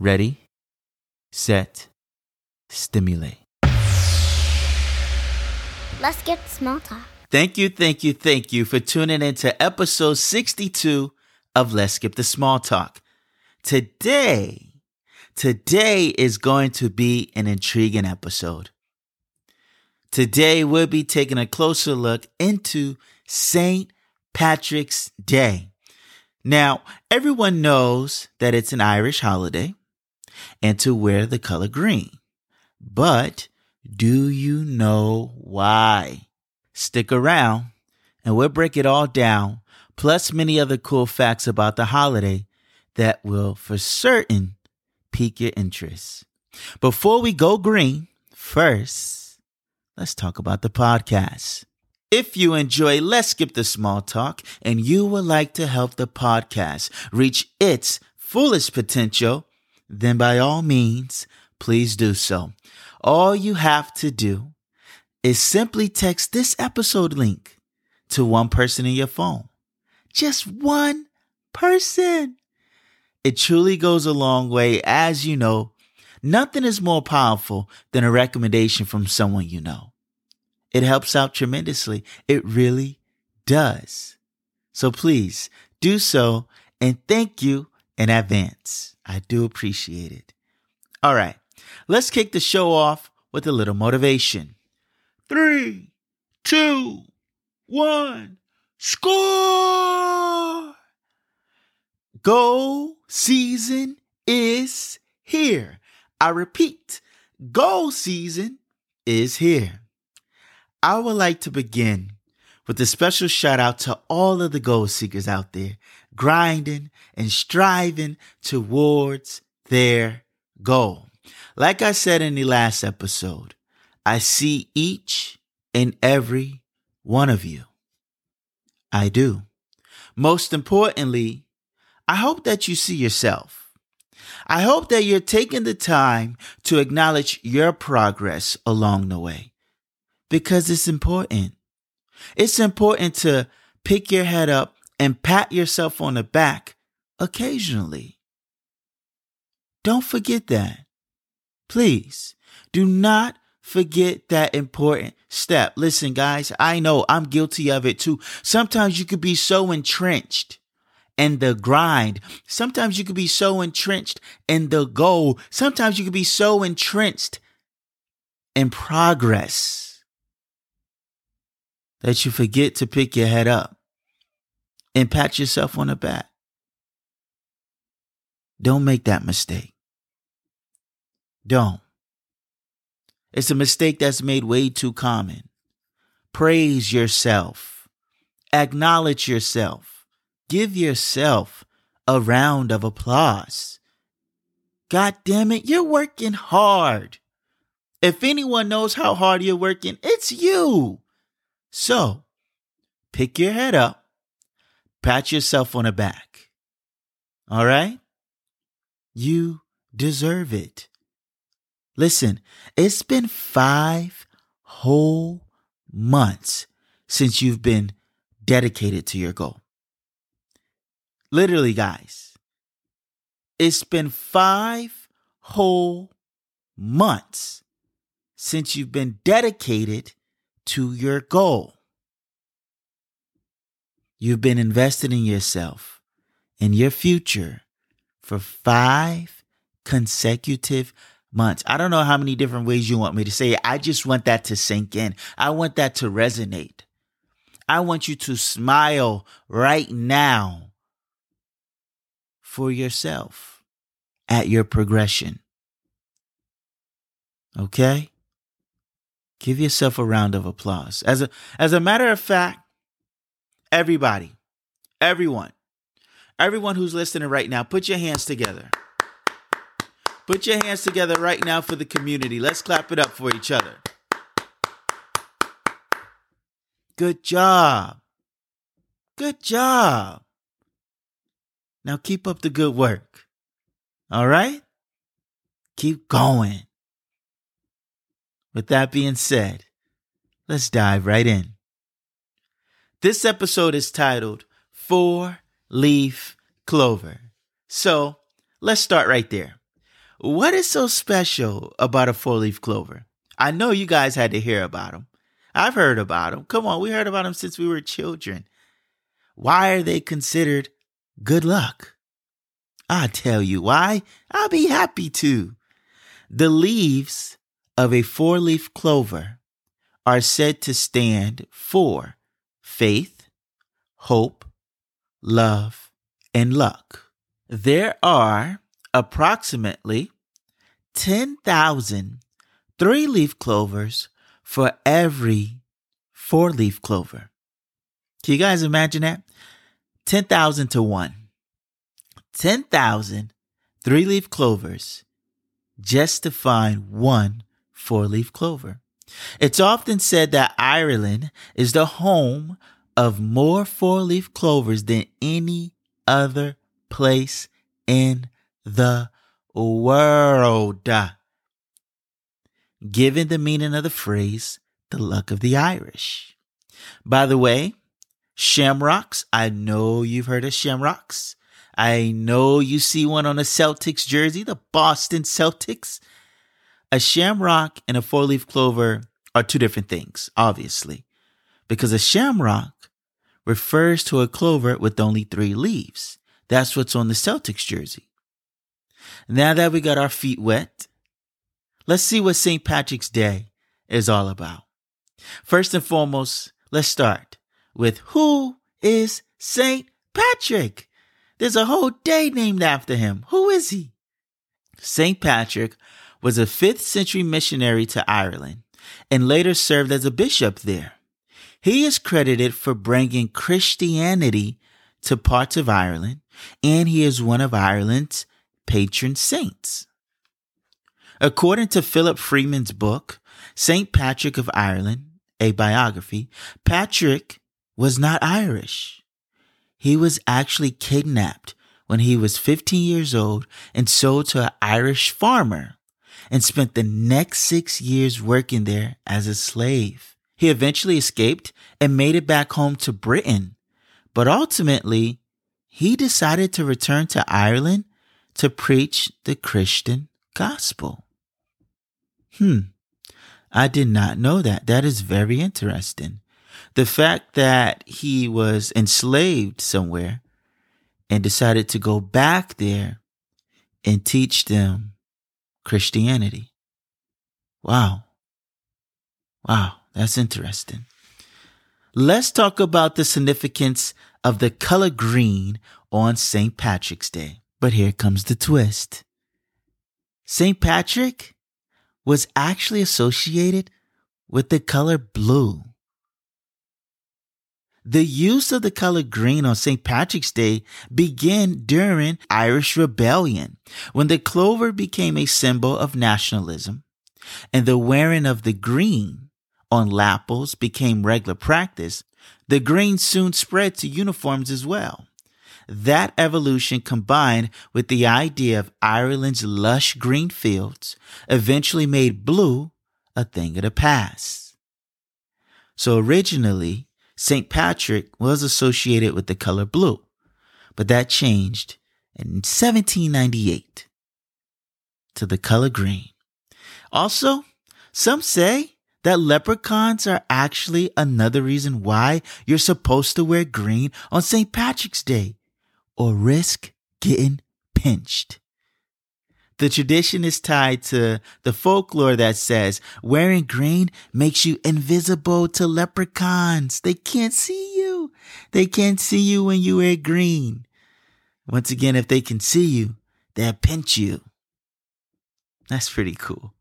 ready, set, stimulate. Let's get small talk. Thank you, thank you, thank you for tuning in to episode 62 of Let's Skip the Small Talk. Today, today is going to be an intriguing episode. Today, we'll be taking a closer look into St. Patrick's Day. Now, everyone knows that it's an Irish holiday and to wear the color green. But do you know why? Stick around and we'll break it all down, plus many other cool facts about the holiday that will for certain pique your interest. Before we go green, first, let's talk about the podcast. If you enjoy Let's Skip the Small Talk and you would like to help the podcast reach its fullest potential, then by all means, please do so. All you have to do is simply text this episode link to one person in your phone. Just one person. It truly goes a long way. As you know, nothing is more powerful than a recommendation from someone you know. It helps out tremendously. It really does. So please do so and thank you in advance. I do appreciate it. All right, let's kick the show off with a little motivation. Three, two, one, score! Goal season is here. I repeat, goal season is here. I would like to begin with a special shout out to all of the goal seekers out there grinding and striving towards their goal. Like I said in the last episode, I see each and every one of you. I do. Most importantly, I hope that you see yourself. I hope that you're taking the time to acknowledge your progress along the way because it's important. It's important to pick your head up and pat yourself on the back occasionally. Don't forget that. Please do not forget that important step. Listen, guys, I know I'm guilty of it too. Sometimes you could be so entrenched in the grind. Sometimes you could be so entrenched in the goal. Sometimes you could be so entrenched in progress that you forget to pick your head up and pat yourself on the back. Don't make that mistake. Don't. It's a mistake that's made way too common. Praise yourself. Acknowledge yourself. Give yourself a round of applause. God damn it, you're working hard. If anyone knows how hard you're working, it's you. So, pick your head up, pat yourself on the back. All right? You deserve it. Listen, it's been five whole months since you've been dedicated to your goal. Literally, guys, it's been five whole months since you've been dedicated to your goal. You've been invested in yourself and your future for five consecutive months. I don't know how many different ways you want me to say it. I just want that to sink in. I want that to resonate. I want you to smile right now for yourself at your progression. Okay? Give yourself a round of applause. As a as a matter of fact, everybody, everyone, everyone who's listening right now, put your hands together. Put your hands together right now for the community. Let's clap it up for each other. Good job. Good job. Now keep up the good work. All right? Keep going. With that being said, let's dive right in. This episode is titled Four Leaf Clover. So let's start right there. What is so special about a four leaf clover? I know you guys had to hear about them. I've heard about them. Come on, we heard about them since we were children. Why are they considered good luck? I'll tell you why. I'll be happy to. The leaves of a four leaf clover are said to stand for faith, hope, love, and luck. There are approximately 10,000 three leaf clovers for every four leaf clover. Can you guys imagine that? 10,000 to 1. 10,000 three leaf clovers just to find one four leaf clover. It's often said that Ireland is the home of more four leaf clovers than any other place in the world. Given the meaning of the phrase, the luck of the Irish. By the way, shamrocks, I know you've heard of shamrocks. I know you see one on a Celtics jersey, the Boston Celtics. A shamrock and a four leaf clover are two different things, obviously, because a shamrock refers to a clover with only three leaves. That's what's on the Celtics jersey. Now that we got our feet wet, let's see what St. Patrick's Day is all about. First and foremost, let's start with who is St. Patrick? There's a whole day named after him. Who is he? St. Patrick was a 5th century missionary to Ireland and later served as a bishop there. He is credited for bringing Christianity to parts of Ireland, and he is one of Ireland's patron saints. According to Philip Freeman's book, St. Patrick of Ireland, a biography, Patrick was not Irish. He was actually kidnapped when he was 15 years old and sold to an Irish farmer and spent the next six years working there as a slave. He eventually escaped and made it back home to Britain, but ultimately he decided to return to Ireland to preach the Christian gospel. Hmm. I did not know that. That is very interesting. The fact that he was enslaved somewhere and decided to go back there and teach them Christianity. Wow. Wow, that's interesting. Let's talk about the significance of the color green on St. Patrick's Day. But here comes the twist. St. Patrick was actually associated with the color blue. The use of the color green on St. Patrick's Day began during Irish Rebellion, when the clover became a symbol of nationalism, and the wearing of the green on lapels became regular practice. The green soon spread to uniforms as well. That evolution combined with the idea of Ireland's lush green fields eventually made blue a thing of the past. So originally, St. Patrick was associated with the color blue, but that changed in 1798 to the color green. Also, some say that leprechauns are actually another reason why you're supposed to wear green on St. Patrick's Day or risk getting pinched. The tradition is tied to the folklore that says wearing green makes you invisible to leprechauns. They can't see you. They can't see you when you wear green. Once again, if they can see you, they'll pinch you. That's pretty cool.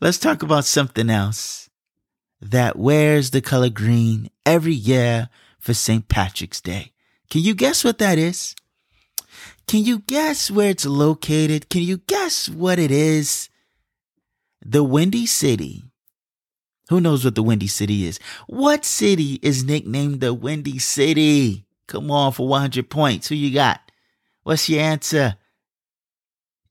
Let's talk about something else that wears the color green every year for St. Patrick's Day. Can you guess what that is? Can you guess where it's located? Can you guess what it is? The Windy City. Who knows what the Windy City is? What city is nicknamed the Windy City? Come on for 100 points. Who you got? What's your answer?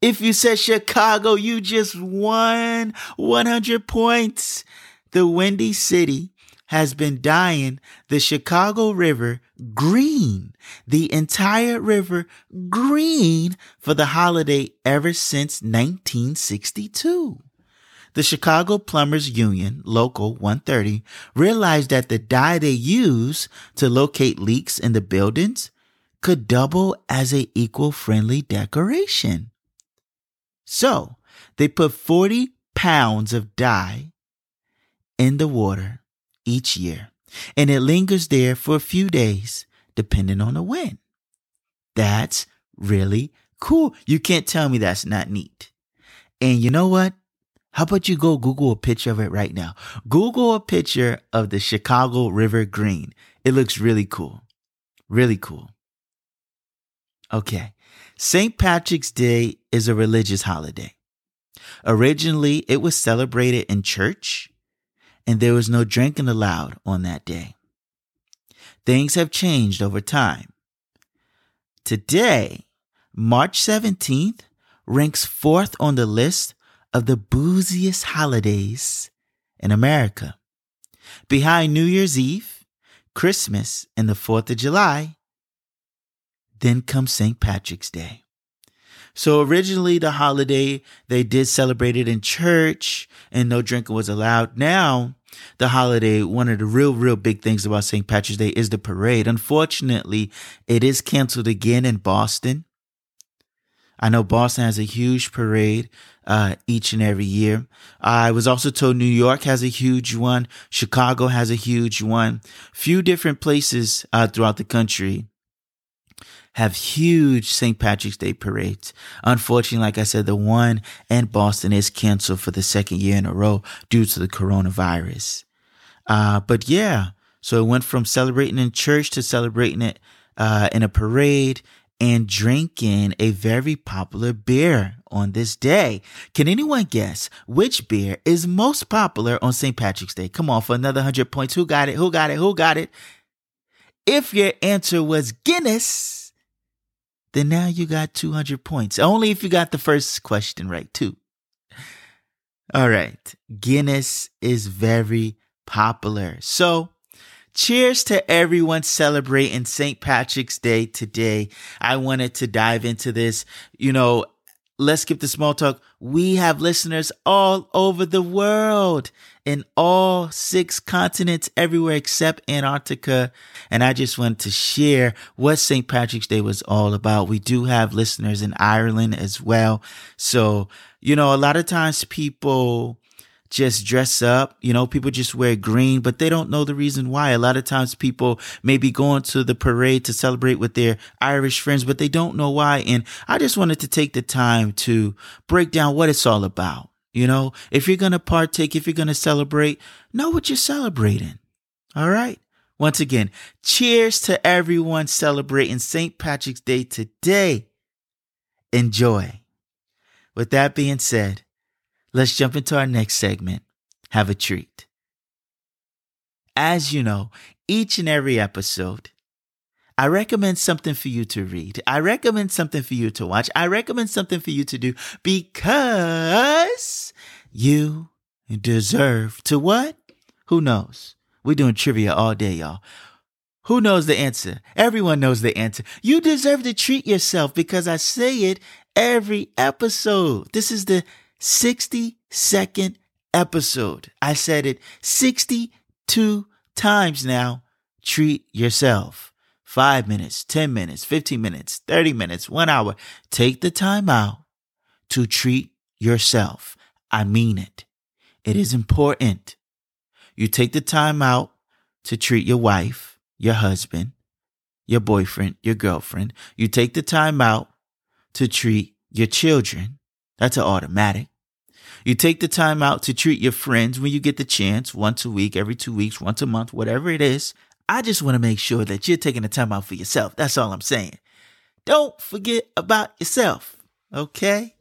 If you said Chicago, you just won 100 points. The Windy City has been dyeing the Chicago River green, the entire river green for the holiday ever since 1962. The Chicago Plumbers Union, Local 130, realized that the dye they use to locate leaks in the buildings could double as a eco-friendly decoration. So they put 40 pounds of dye in the water each year, and it lingers there for a few days, depending on the wind. That's really cool. You can't tell me that's not neat. And you know what? How about you go Google a picture of it right now? Google a picture of the Chicago River Green. It looks really cool. Really cool. Okay. St. Patrick's Day is a religious holiday. Originally, it was celebrated in church, and there was no drinking allowed on that day. Things have changed over time. Today, March 17th, ranks fourth on the list of the booziest holidays in America. Behind New Year's Eve, Christmas, and the 4th of July, then comes St. Patrick's Day. So originally the holiday, they did celebrate it in church and no drinking was allowed. Now the holiday, one of the real, real big things about St. Patrick's Day is the parade. Unfortunately, it is canceled again in Boston. I know Boston has a huge parade uh, each and every year. I was also told New York has a huge one. Chicago has a huge one. Few different places uh, throughout the country have huge St. Patrick's Day parades. Unfortunately, like I said, the one in Boston is canceled for the second year in a row due to the coronavirus. Uh, but yeah, so it went from celebrating in church to celebrating it uh, in a parade and drinking a very popular beer on this day. Can anyone guess which beer is most popular on St. Patrick's Day? Come on for another 100 points. Who got it? Who got it? Who got it? If your answer was Guinness, then now you got 200 points. Only if you got the first question right, too. All right. Guinness is very popular. So, cheers to everyone celebrating St. Patrick's Day today. I wanted to dive into this. You know, let's skip the small talk. We have listeners all over the world in all six continents, everywhere except Antarctica. And I just wanted to share what St. Patrick's Day was all about. We do have listeners in Ireland as well. So, you know, a lot of times people just dress up. You know, people just wear green, but they don't know the reason why. A lot of times people may be going to the parade to celebrate with their Irish friends, but they don't know why. And I just wanted to take the time to break down what it's all about. You know, if you're going to partake, if you're going to celebrate, know what you're celebrating. All right. Once again, cheers to everyone celebrating St. Patrick's Day today. Enjoy. With that being said, let's jump into our next segment. Have a treat. As you know, each and every episode, I recommend something for you to read. I recommend something for you to watch. I recommend something for you to do because you deserve to what? Who knows? We're doing trivia all day, y'all. Who knows the answer? Everyone knows the answer. You deserve to treat yourself because I say it every episode. This is the 62nd episode. I said it 62 times now. Treat yourself five minutes, 10 minutes, 15 minutes, 30 minutes, one hour. Take the time out to treat yourself. I mean it. It is important. You take the time out to treat your wife, your husband, your boyfriend, your girlfriend. You take the time out to treat your children. That's an automatic. You take the time out to treat your friends when you get the chance, once a week, every two weeks, once a month, whatever it is. I just want to make sure that you're taking the time out for yourself. That's all I'm saying. don't forget about yourself. Okay?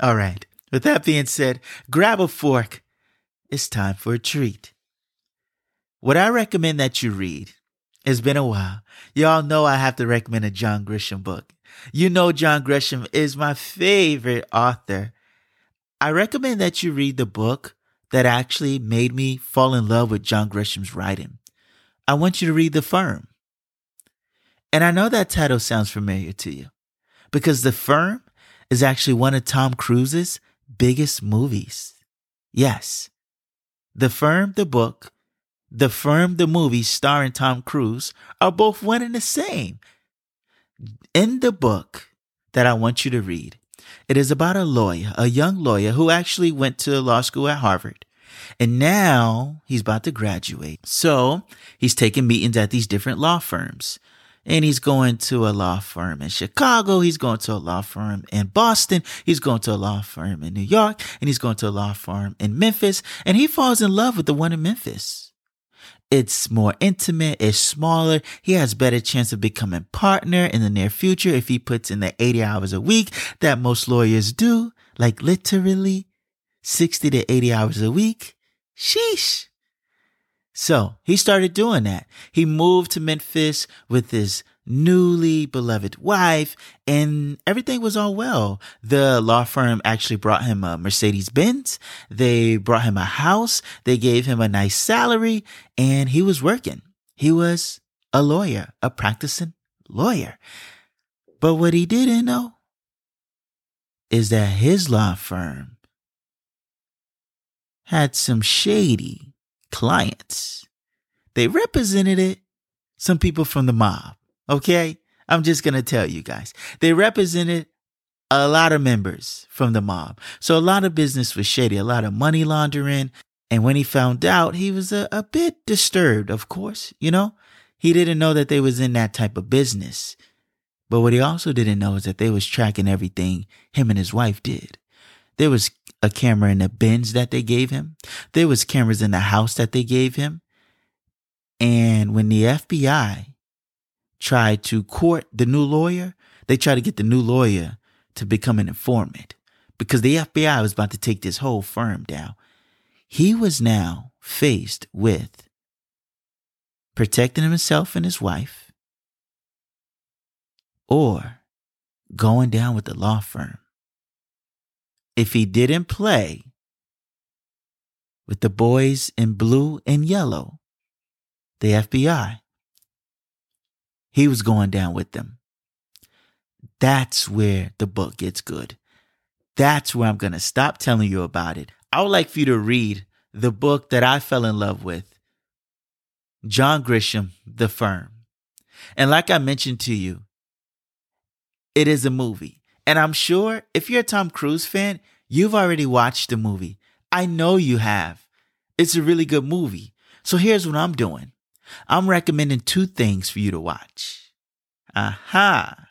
All right. With that being said, grab a fork. It's time for a treat. What I recommend that you read, it's been a while. Y'all know I have to recommend a John Grisham book. You know, John Grisham is my favorite author. I recommend that you read the book that actually made me fall in love with John Grisham's writing. I want you to read The Firm. And I know that title sounds familiar to you because The Firm is actually one of Tom Cruise's biggest movies. Yes. The Firm, the book, The Firm, the movie starring Tom Cruise are both one and the same. In the book that I want you to read, it is about a lawyer, a young lawyer who actually went to law school at Harvard. And now he's about to graduate. So he's taking meetings at these different law firms. And he's going to a law firm in Chicago. He's going to a law firm in Boston. He's going to a law firm in New York. And he's going to a law firm in Memphis. And he falls in love with the one in Memphis. It's more intimate. It's smaller. He has better chance of becoming partner in the near future if he puts in the 80 hours a week that most lawyers do, like literally 60 to 80 hours a week. Sheesh. So he started doing that. He moved to Memphis with his newly beloved wife and everything was all well. The law firm actually brought him a Mercedes Benz. They brought him a house. They gave him a nice salary and he was working. He was a lawyer, a practicing lawyer. But what he didn't know is that his law firm had some shady clients. They represented it some people from the mob. Okay. I'm just going to tell you guys. They represented a lot of members from the mob. So a lot of business was shady, a lot of money laundering. And when he found out, he was a, a bit disturbed, of course, you know, he didn't know that they was in that type of business. But what he also didn't know is that they was tracking everything him and his wife did. There was a camera in the Benz that they gave him. There was cameras in the house that they gave him. And when the FBI tried to court the new lawyer, they tried to get the new lawyer to become an informant because the FBI was about to take this whole firm down. He was now faced with protecting himself and his wife or going down with the law firm. If he didn't play with the boys in blue and yellow, the FBI he was going down with them. That's where the book gets good. That's where I'm going to stop telling you about it. I would like for you to read the book that I fell in love with John Grisham, The Firm. And like I mentioned to you, it is a movie. And I'm sure if you're a Tom Cruise fan, you've already watched the movie. I know you have. It's a really good movie. So here's what I'm doing I'm recommending two things for you to watch. Aha.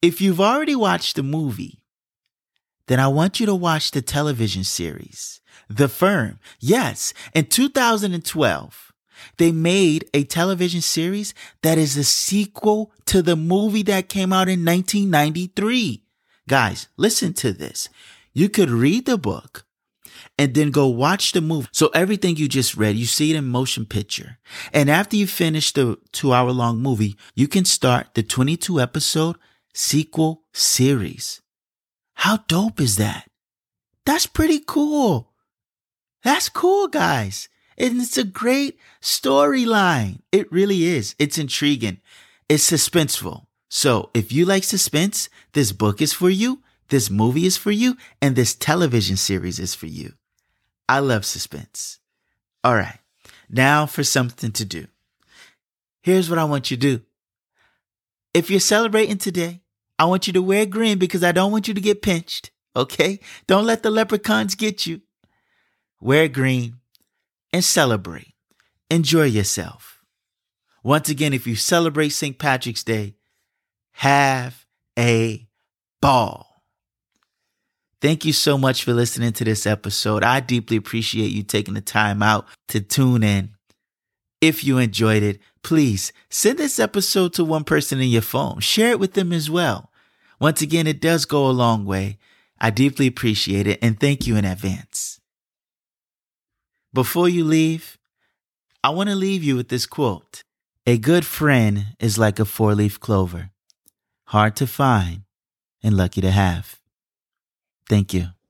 If you've already watched the movie, then I want you to watch the television series, The Firm. Yes, in 2012, they made a television series that is a sequel to the movie that came out in 1993. Guys, listen to this. You could read the book and then go watch the movie. So everything you just read, you see it in motion picture. And after you finish the two hour long movie, you can start the 22 episode sequel series. How dope is that? That's pretty cool. That's cool, guys. And it's a great storyline. It really is. It's intriguing. It's suspenseful. So if you like suspense, this book is for you, this movie is for you, and this television series is for you. I love suspense. All right. Now for something to do. Here's what I want you to do. If you're celebrating today, I want you to wear green because I don't want you to get pinched. Okay? Don't let the leprechauns get you. Wear green and celebrate. Enjoy yourself. Once again, if you celebrate St. Patrick's Day, have a ball. Thank you so much for listening to this episode. I deeply appreciate you taking the time out to tune in. If you enjoyed it, please send this episode to one person in your phone. Share it with them as well. Once again, it does go a long way. I deeply appreciate it and thank you in advance. Before you leave, I want to leave you with this quote A good friend is like a four leaf clover, hard to find and lucky to have. Thank you.